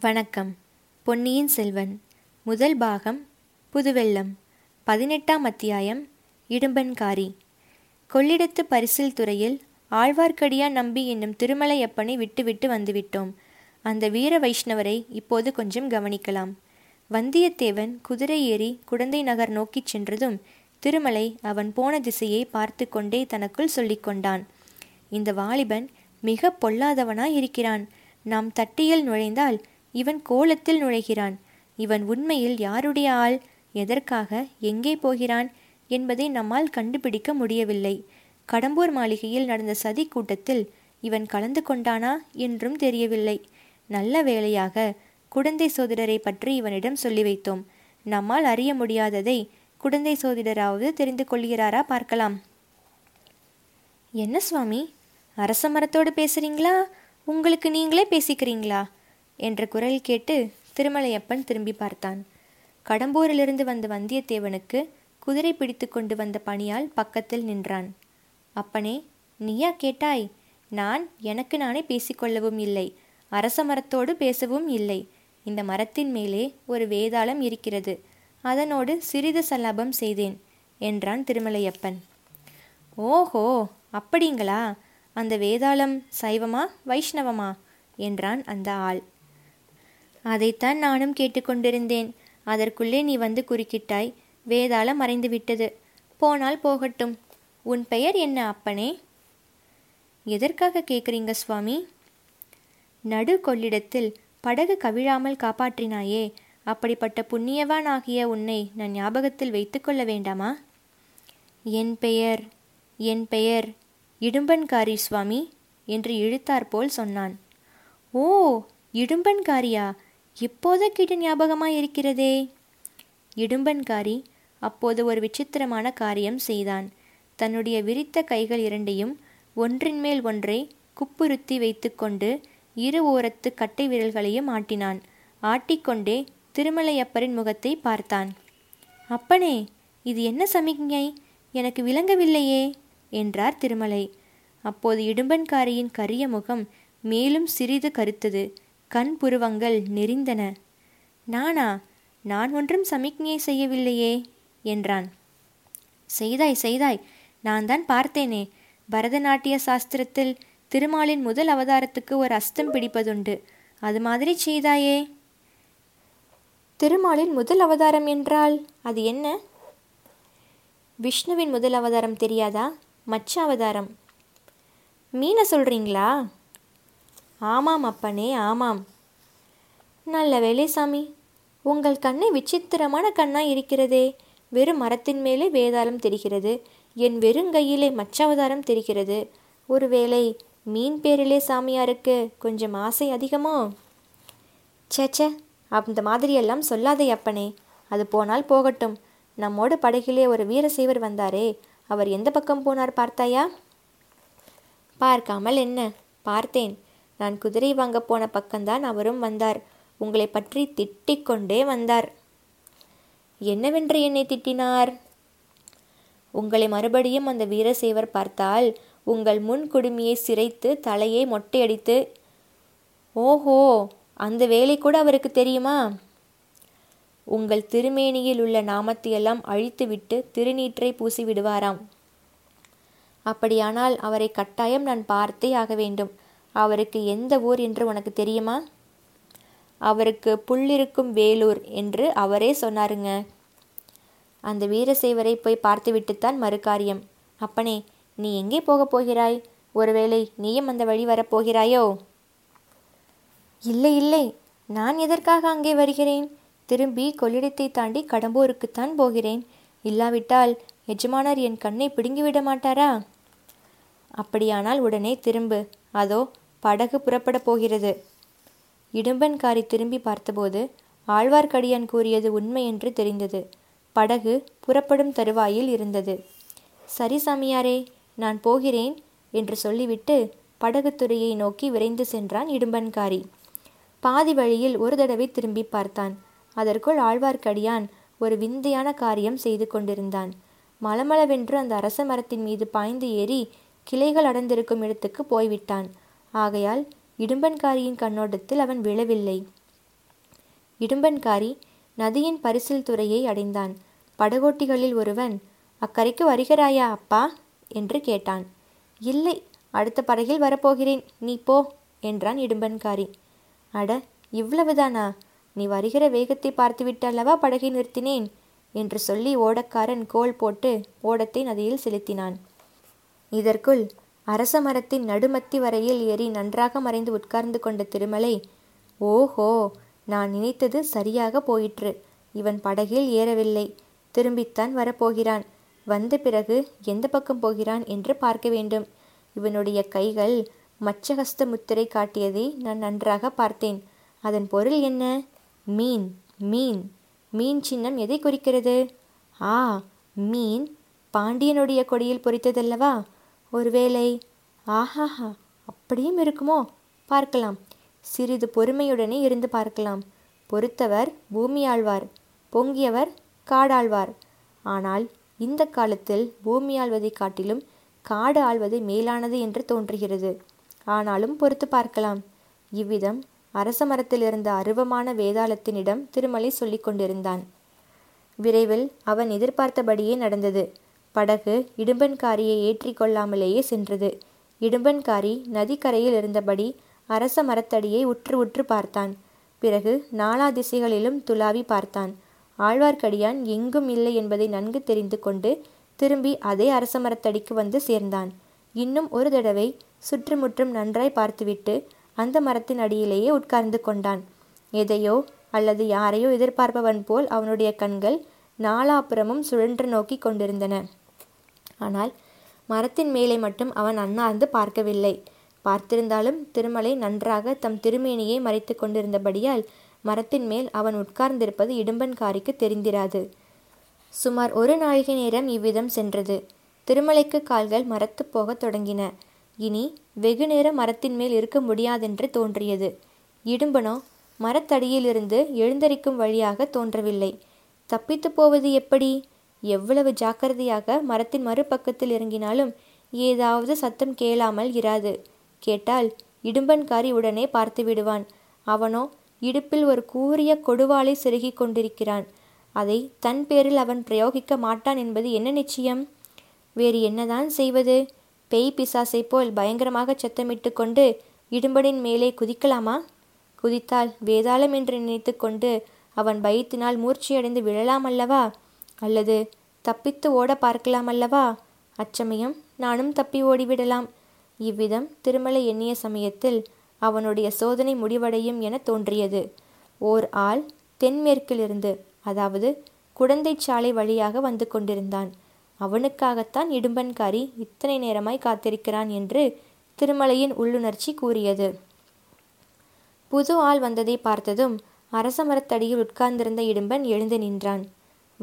வணக்கம். பொன்னியின் செல்வன். முதல் பாகம் புதுவெள்ளம். பதினெட்டாம் அத்தியாயம் இடும்பன்காரி. கொள்ளிடத்து பரிசில் துறையில் ஆழ்வார்க்கடியான் நம்பி என்னும் திருமலையப்பனை விட்டுவிட்டு வந்துவிட்டோம். அந்த வீர வைஷ்ணவரை இப்போது கொஞ்சம் கவனிக்கலாம். வந்தியத்தேவன் குதிரை ஏறி குடந்தை நகர் நோக்கிச் சென்றதும் திருமலை அவன் போன திசையை பார்த்து கொண்டே தனக்குள் சொல்லிக்கொண்டான் இந்த வாலிபன் மிக பொல்லாதவனாய் இருக்கிறான் நாம் தட்டியில் நுழைந்தால் இவன் கோலத்தில் நுழைகிறான். இவன் உண்மையில் யாருடைய ஆள்? எதற்காக எங்கே போகிறான்? என்பதை நம்மால் கண்டுபிடிக்க முடியவில்லை. கடம்பூர் மாளிகையில் நடந்த சதி கூட்டத்தில் இவன் கலந்து கொண்டானா என்றும் தெரியவில்லை. நல்ல வேளையாக குடந்தை சோதிடரை பற்றி இவனிடம் சொல்லி வைத்தோம். நம்மால் அறிய முடியாததை குடந்தை சோதிடராவது தெரிந்து கொள்கிறாரா பார்க்கலாம். என்ன சுவாமி? அரச மரத்தோடு பேசுறீங்களா? உங்களுக்கு நீங்களே பேசிக்கிறீங்களா? என்ற குரல் கேட்டு திருமலையப்பன் திரும்பி பார்த்தான். கடம்பூரிலிருந்து வந்த வந்தியத்தேவனுக்கு குதிரை பிடித்து கொண்டு வந்த பணியால் பக்கத்தில் நின்றான். அப்பனே நீயா கேட்டாய்? நான் எனக்கு நானே பேசிக்கொள்ளவும் இல்லை. அரச மரத்தோடு பேசவும் இல்லை. இந்த மரத்தின் மேலே ஒரு வேதாளம் இருக்கிறது. அதனோடு சிறிது சல்லாபம் செய்தேன் என்றான் திருமலையப்பன். ஓஹோ அப்படிங்களா? அந்த வேதாளம் சைவமா வைஷ்ணவமா? என்றான் அந்த ஆள். அதைத்தான் நானும் கேட்டுக்கொண்டிருந்தேன். அதற்குள்ளே நீ வந்து குறுக்கிட்டாய். வேதாளம் மறைந்து விட்டது போனால் போகட்டும். உன் பெயர் என்ன அப்பனே? எதற்காக கேட்குறீங்க சுவாமி? நடு கொள்ளிடத்தில் படகு கவிழாமல் காப்பாற்றினாயே. அப்படிப்பட்ட புண்ணியவான் ஆகிய உன்னை நான் ஞாபகத்தில் வைத்துக்கொள்ள வேண்டாமா? என் பெயர் என் பெயர் இடும்பன்காரி சுவாமி என்று இழுத்தாற்போல் சொன்னான். ஓ இடும்பன்காரியா? எப்போத கிட்ட ஞாபகமாய் இருக்கிறதே? இடும்பன்காரி அப்போது ஒரு விசித்திரமான காரியம் செய்தான். தன்னுடைய விரித்த கைகள் இரண்டையும் ஒன்றின் மேல் ஒன்றை குப்புறுத்தி வைத்துக்கொண்டு இரு ஓரத்து கட்டை விரல்களையும் ஆட்டினான். ஆட்டிக்கொண்டே திருமலையப்பரின் முகத்தை பார்த்தான். அப்பனே இது என்ன சமிக்ஞை? எனக்கு விளங்கவில்லையே என்றார் திருமலை. அப்போது இடும்பன்காரியின் கரிய முகம் மேலும் சிறிது கருத்தது. கண் புருவங்கள் நெறிந்தன. நானா? நான் ஒன்றும் சமிக்ஞை செய்யவில்லையே? என்றான். செய்தாய் செய்தாய். நான் தான் பார்த்தேனே. பரதநாட்டிய சாஸ்திரத்தில் திருமாலின் முதல் அவதாரத்துக்கு ஒரு அஸ்தம் பிடிப்பதுண்டு. அது மாதிரி செய்தாயே? திருமாலின் முதல் அவதாரம் என்றால் அது என்ன? விஷ்ணுவின் முதல் அவதாரம் தெரியாதா? மச்ச அவதாரம். மீனை சொல்றீங்களா? ஆமாம் அப்பனே ஆமாம். நல்ல வேலை சாமி உங்கள் கண்ணை விசித்திரமான கண்ணாய் இருக்கிறதே. வெறும் மரத்தின் மேலே வேதாளம் தெரிகிறது என் வெறுங்கையிலே மச்சாவதாரம் தெரிகிறது. ஒருவேளை மீன் பேரிலே சாமியாருக்கு கொஞ்சம் ஆசை அதிகமோ? சேச்சே அந்த மாதிரியெல்லாம் சொல்லாதே அப்பனே. அது போனால் போகட்டும். நம்மோட படகிலே ஒரு வீரசைவர் வந்தாரே. அவர் எந்த பக்கம் போனார் பார்த்தாயா? பார்க்காமல் என்ன? பார்த்தேன். நான் குதிரை வாங்க போன பக்கம்தான் அவரும் வந்தார். உங்களை பற்றி திட்டிக் கொண்டே வந்தார். என்னவென்று என்னை திட்டினார்? உங்களை மறுபடியும் அந்த வீரசேவர் பார்த்தால் உங்கள் முன் குடுமியை சிரைத்து தலையை மொட்டையடித்து ஓஹோ அந்த வேலை கூட அவருக்கு தெரியுமா? உங்கள் திருமேனியில் உள்ள நாமத்தையெல்லாம் அழித்துவிட்டு திருநீற்றை பூசி விடுவாராம் அப்படியானால் அவரை கட்டாயம் நான் பார்த்தே ஆக வேண்டும். அவருக்கு எந்த ஊர் என்று உனக்கு தெரியுமா? அவருக்கு புள்ளிருக்கும் வேலூர் என்று அவரே சொன்னாருங்க. அந்த வீரசேவரை போய் பார்த்துவிட்டுத்தான் மறுகாரியம். அப்பனே நீ எங்கே போகப் போகிறாய்? ஒருவேளை நீயும் அந்த வழி வரப்போகிறாயோ இல்லை இல்லை. நான் எதற்காக அங்கே வருகிறேன்? திரும்பி கொள்ளிடத்தை தாண்டி கடம்பூருக்குத்தான் போகிறேன். இல்லாவிட்டால் எஜமானர் என் கண்ணை பிடுங்கிவிட மாட்டாரா? அப்படியானால் உடனே திரும்பு. அதோ படகு புறப்படப் போகிறது. இடும்பன்காரி திரும்பி பார்த்தபோது ஆழ்வார்க்கடியான் கூறியது உண்மை என்று தெரிந்தது. படகு புறப்படும் தருவாயில் இருந்தது. சரி சாமியாரே நான் போகிறேன் என்று சொல்லிவிட்டு படகுத்துறையை நோக்கி விரைந்து சென்றான் இடும்பன்காரி பாதி வழியில் ஒரு தடவை திரும்பி பார்த்தான். அதற்குள் ஆழ்வார்க்கடியான் ஒரு விந்தையான காரியம் செய்து கொண்டிருந்தான். மலமளவென்று அந்த அரச மரத்தின் மீது பாய்ந்து ஏறி கிளைகள் அடர்ந்திருக்கும் இடத்துக்கு போய்விட்டான். ஆகையால் இடும்பன்காரியின் கண்ணோட்டத்தில் அவன் விழவில்லை. இடும்பன்காரி நதியின் பரிசில் துறையை அடைந்தான். படகோட்டிகளில் ஒருவன் அக்கரைக்கு வருகிறாயா அப்பா என்று கேட்டான். இல்லை அடுத்த படகில் வரப்போகிறேன். நீ போ என்றான் இடும்பன்காரி. அட இவ்வளவுதானா? நீ வருகிற வேகத்தை பார்த்துவிட்டு அல்லவா படகை நிறுத்தினேன் என்று சொல்லி ஓடக்காரன் கோல் போட்டு ஓடத்தை நதியில் செலுத்தினான். இதற்குள் அரச மரத்தின் நடுமத்தி வரையில் ஏறி நன்றாக மறைந்து உட்கார்ந்து கொண்ட திருமலை ஓஹோ நான் நினைத்தது சரியாக போயிற்று. இவன் படகில் ஏறவில்லை. திரும்பித்தான் வரப்போகிறான். வந்த பிறகு எந்த பக்கம் போகிறான் என்று பார்க்க வேண்டும். இவனுடைய கைகள் மச்சஹஸ்த முத்திரை காட்டியதை நான் நன்றாக பார்த்தேன். அதன் பொருள் என்ன? மீன் மீன். மீன் சின்னம் எதை குறிக்கிறது? ஆ மீன் பாண்டியனுடைய கொடியில் பொறித்ததல்லவா? ஒருவேளை ஆஹாஹா அப்படியும் இருக்குமோ? பார்க்கலாம். சிறிது பொறுமையுடனே இருந்து பார்க்கலாம். பொறுத்தவர் பூமி ஆழ்வார் பொங்கியவர் காடாழ்வார். ஆனால் இந்த காலத்தில் பூமி ஆழ்வதை காட்டிலும் காடு ஆள்வது மேலானது என்று தோன்றுகிறது. ஆனாலும் பொறுத்து பார்க்கலாம். இவ்விதம் அரச மரத்தில் இருந்த அருவமான வேதாளத்தினிடம் திருமலை சொல்லிக் கொண்டிருந்தான். விரைவில் அவன் எதிர்பார்த்தபடியே நடந்தது. படகு இடும்பன்காரியை ஏற்றி கொள்ளாமலேயே சென்றது. இடும்பன்காரி நதிக்கரையில் இருந்தபடி அரச மரத்தடியை உற்று உற்று பார்த்தான். பிறகு நாலா திசைகளிலும் துளாவி பார்த்தான். ஆழ்வார்க்கடியான் எங்கும் இல்லை என்பதை நன்கு தெரிந்து கொண்டு திரும்பி அதே அரச மரத்தடிக்கு வந்து சேர்ந்தான். இன்னும் ஒரு தடவை சுற்றுமுற்றும் நன்றாய் பார்த்துவிட்டு அந்த மரத்தின் அடியிலேயே உட்கார்ந்து கொண்டான். எதையோ அல்லது யாரையோ எதிர்பார்ப்பவன் போல் அவனுடைய கண்கள் நாலாப்புறமும் சுழன்று நோக்கி கொண்டிருந்தன. ஆனால் மரத்தின் மேலே மட்டும் அவன் அண்ணாந்து பார்க்கவில்லை. பார்த்திருந்தாலும் திருமலை நன்றாக தம் திருமேனியை மறைத்து கொண்டிருந்தபடியால் மரத்தின் மேல் அவன் உட்கார்ந்திருப்பது இடும்பன்காரிக்கு தெரிந்திராது. சுமார் ஒரு நாழிகை நேரம் இவ்விதம் சென்றது. திருமலைக்கு கால்கள் மரத்து போகத் தொடங்கின. இனி வெகு நேரம் மரத்தின் மேல் இருக்க முடியாதென்று தோன்றியது. இடும்பனோ மரத்தடியிலிருந்து எழுந்தரிக்கும் வழியாக தோன்றவில்லை. தப்பித்து போவது எப்படி? எவ்வளவு ஜாக்கிரதையாக மரத்தின் மறுபக்கத்தில் இறங்கினாலும் ஏதாவது சத்தம் கேளாமல் இராது. கேட்டால் இடும்பன்காரி உடனே பார்த்து விடுவான். அவனோ இடுப்பில் ஒரு கூரிய கொடுவாளை செருகிக் கொண்டிருக்கிறான். அதை தன் பேரில் அவன் பிரயோகிக்க மாட்டான் என்பது என்ன நிச்சயம்? வேறு என்னதான் செய்வது? பேய் பிசாசை போல் பயங்கரமாக சத்தமிட்டு கொண்டு இடும்பனின் மேலே குதிக்கலாமா? குதித்தால் வேதாளம் என்று நினைத்து கொண்டு அவன் பயத்தினால் மூர்ச்சியடைந்து விழலாம் அல்லவா? அல்லது தப்பித்து ஓட பார்க்கலாம் அல்லவா? அச்சமயம் நானும் தப்பி ஓடிவிடலாம். இவ்விதம் திருமலை எண்ணிய சமயத்தில் அவனுடைய சோதனை முடிவடையும் என தோன்றியது. ஓர் ஆள் தென்மேற்கிலிருந்து அதாவது குடந்தை சாலை வழியாக வந்து கொண்டிருந்தான். அவனுக்காகத்தான் இடும்பன்காரி இத்தனை நேரமாய் காத்திருக்கிறான் என்று திருமலையின் உள்ளுணர்ச்சி கூறியது. புது ஆள் வந்ததை பார்த்ததும் அரச மரத்தடியில் உட்கார்ந்திருந்த இடும்பன் எழுந்து நின்றான்.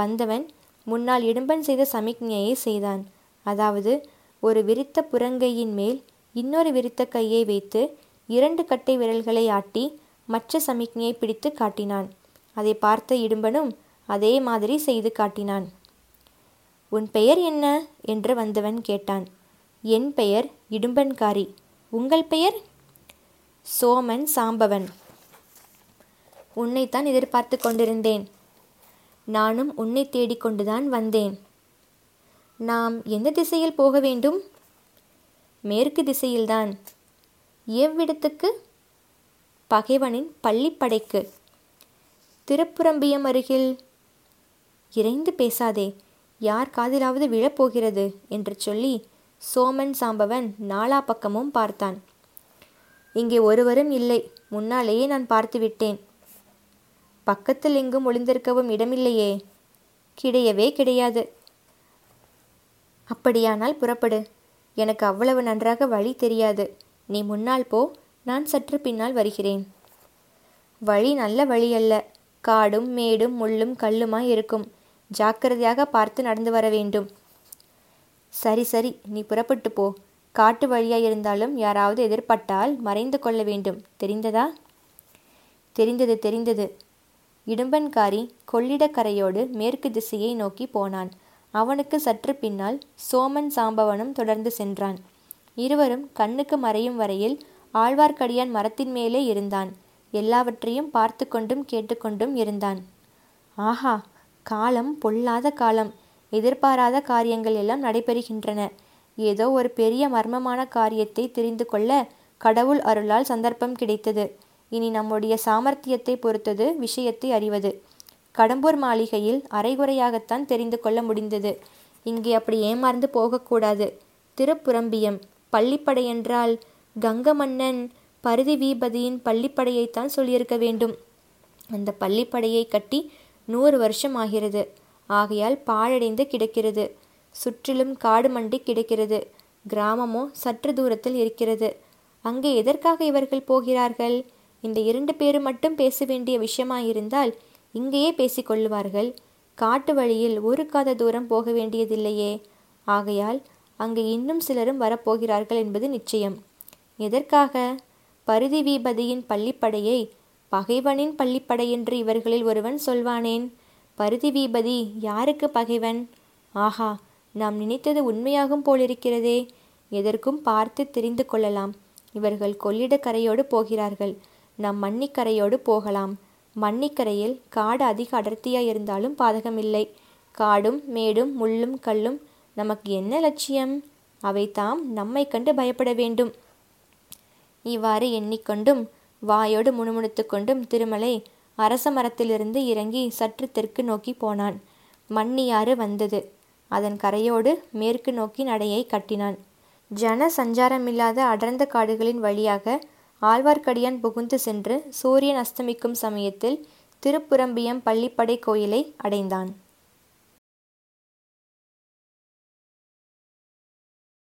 வந்தவன் முன்னால் இடும்பன் செய்த சமிக்ஞையை செய்தான். அதாவது ஒரு விரித்த புறங்கையின் மேல் இன்னொரு விரித்த கையை வைத்து இரண்டு கட்டை விரல்களை ஆட்டி மற்ற சமிக்ஞையை பிடித்து காட்டினான். அதை பார்த்த இடும்பனும் அதே மாதிரி செய்து காட்டினான். உன் பெயர் என்ன என்று வந்தவன் கேட்டான். என் பெயர் இடும்பன்காரி. உங்கள் பெயர்? சோமன் சாம்பவன். உன்னைத்தான் எதிர்பார்த்து கொண்டிருந்தேன். நானும் உன்னை தேடிக்கொண்டுதான் வந்தேன். நாம் எந்த திசையில் போக வேண்டும்? மேற்கு திசையில்தான். எவ்விடத்துக்கு? பகைவனின் பள்ளிப்படைக்கு. திருப்புரம்பியம் அருகில். இறைந்து பேசாதே யார் காதிலாவது விழப்போகிறது? என்று சொல்லி சோமன் சாம்பவன் நாலா பக்கமும் பார்த்தான். இங்கே ஒருவரும் இல்லை. முன்னாலேயே நான் பார்த்துவிட்டேன். பக்கத்தில் எங்கும் ஒளிந்திருக்கவும் இடமில்லையே. கிடையவே கிடையாது. அப்படியானால் புறப்படு. எனக்கு அவ்வளவு நன்றாக வழி தெரியாது. நீ முன்னால் போ. நான் சற்று பின்னால் வருகிறேன். வழி நல்ல வழி அல்ல காடும் மேடும் முள்ளும் கல்லுமாய் இருக்கும். ஜாக்கிரதையாக பார்த்து நடந்து வர வேண்டும். சரி சரி. நீ புறப்பட்டு போ. காட்டு வழியாக இருந்தாலும் யாராவது எதிர்பட்டால் மறைந்து கொள்ள வேண்டும். தெரிந்ததா? தெரிந்தது தெரிந்தது. இடும்பன்காரி கொள்ளிடக்கரையோடு மேற்கு திசையை நோக்கி போனான். அவனுக்கு சற்று பின்னால் சோமன் சாம்பவனும் தொடர்ந்து சென்றான். இருவரும் கண்ணுக்கு மறையும் வரையில் ஆழ்வார்க்கடியான் மரத்தின் மேலே இருந்தான். எல்லாவற்றையும் பார்த்து கொண்டும் கேட்டுக்கொண்டும் இருந்தான். ஆஹா காலம் பொல்லாத காலம். எதிர்பாராத காரியங்கள் எல்லாம் நடைபெறுகின்றன. ஏதோ ஒரு பெரிய மர்மமான காரியத்தை தெரிந்து கொள்ள கடவுள் அருளால் சந்தர்ப்பம் கிடைத்தது. இனி நம்முடைய சாமர்த்தியத்தை பொறுத்தது விஷயத்தை அறிவது. கடம்பூர் மாளிகையில் அரைகுறையாகத்தான் தெரிந்து கொள்ள முடிந்தது. இங்கே அப்படி ஏமாந்து போகக்கூடாது. திருப்புரம்பியம் பள்ளிப்படை என்றால் கங்க மன்னன் பருதி வீபதியின் பள்ளிப்படையைத்தான் சொல்லியிருக்க வேண்டும். அந்த பள்ளிப்படையை கட்டி நூறு வருஷம் ஆகிறது. ஆகையால் பாழடைந்து கிடக்கிறது. சுற்றிலும் காடு மண்டி கிடக்கிறது. கிராமமோ சற்று தூரத்தில் இருக்கிறது. அங்கே எதற்காக இவர்கள் போகிறார்கள்? இந்த இரண்டு பேரும் மட்டும் பேச வேண்டிய விஷயமாயிருந்தால் இங்கேயே பேசிக்கொள்ளுவார்கள் காட்டு வழியில் ஒரு காத தூரம் போக வேண்டியதில்லையே ஆகையால் அங்கே இன்னும் சிலரும் வரப்போகிறார்கள் என்பது நிச்சயம். எதற்காக? பருதி வீபதியின் பள்ளிப்படையை பகைவனின் பள்ளிப்படை என்று இவர்களில் ஒருவன் சொல்வானேன். பருதி வீபதி யாருக்கு பகைவன்? ஆஹா நாம் நினைத்தது உண்மையாகும் போலிருக்கிறதே. எதற்கும் பார்த்து தெரிந்து கொள்ளலாம். இவர்கள் கொள்ளிடக்கரையோடு போகிறார்கள். நம் மன்னிக்கரையோடு போகலாம். மன்னிக்கரையில் காடு அதிக அடர்த்தியாக இருந்தாலும் பாதகமில்லை. காடும் மேடும் முள்ளும் கல்லும் நமக்கு என்ன லட்சியம்? அவை தாம் நம்மை கண்டு பயப்பட வேண்டும். இவ்வாறு எண்ணிக்கொண்டும் வாயோடு முணுமுணுத்து கொண்டும் திருமலை அரச மரத்திலிருந்து இறங்கி சற்று தெற்கு நோக்கி போனான். மண்ணியாறு வந்தது. அதன் கரையோடு மேற்கு நோக்கி நடையை கட்டினான். ஜன சஞ்சாரமில்லாத அடர்ந்த காடுகளின் வழியாக ஆழ்வார்க்கடியான் புகுந்து சென்று சூரியன் அஸ்தமிக்கும் சமயத்தில் திருப்புரம்பியம் பள்ளிப்படை கோயிலை அடைந்தான்.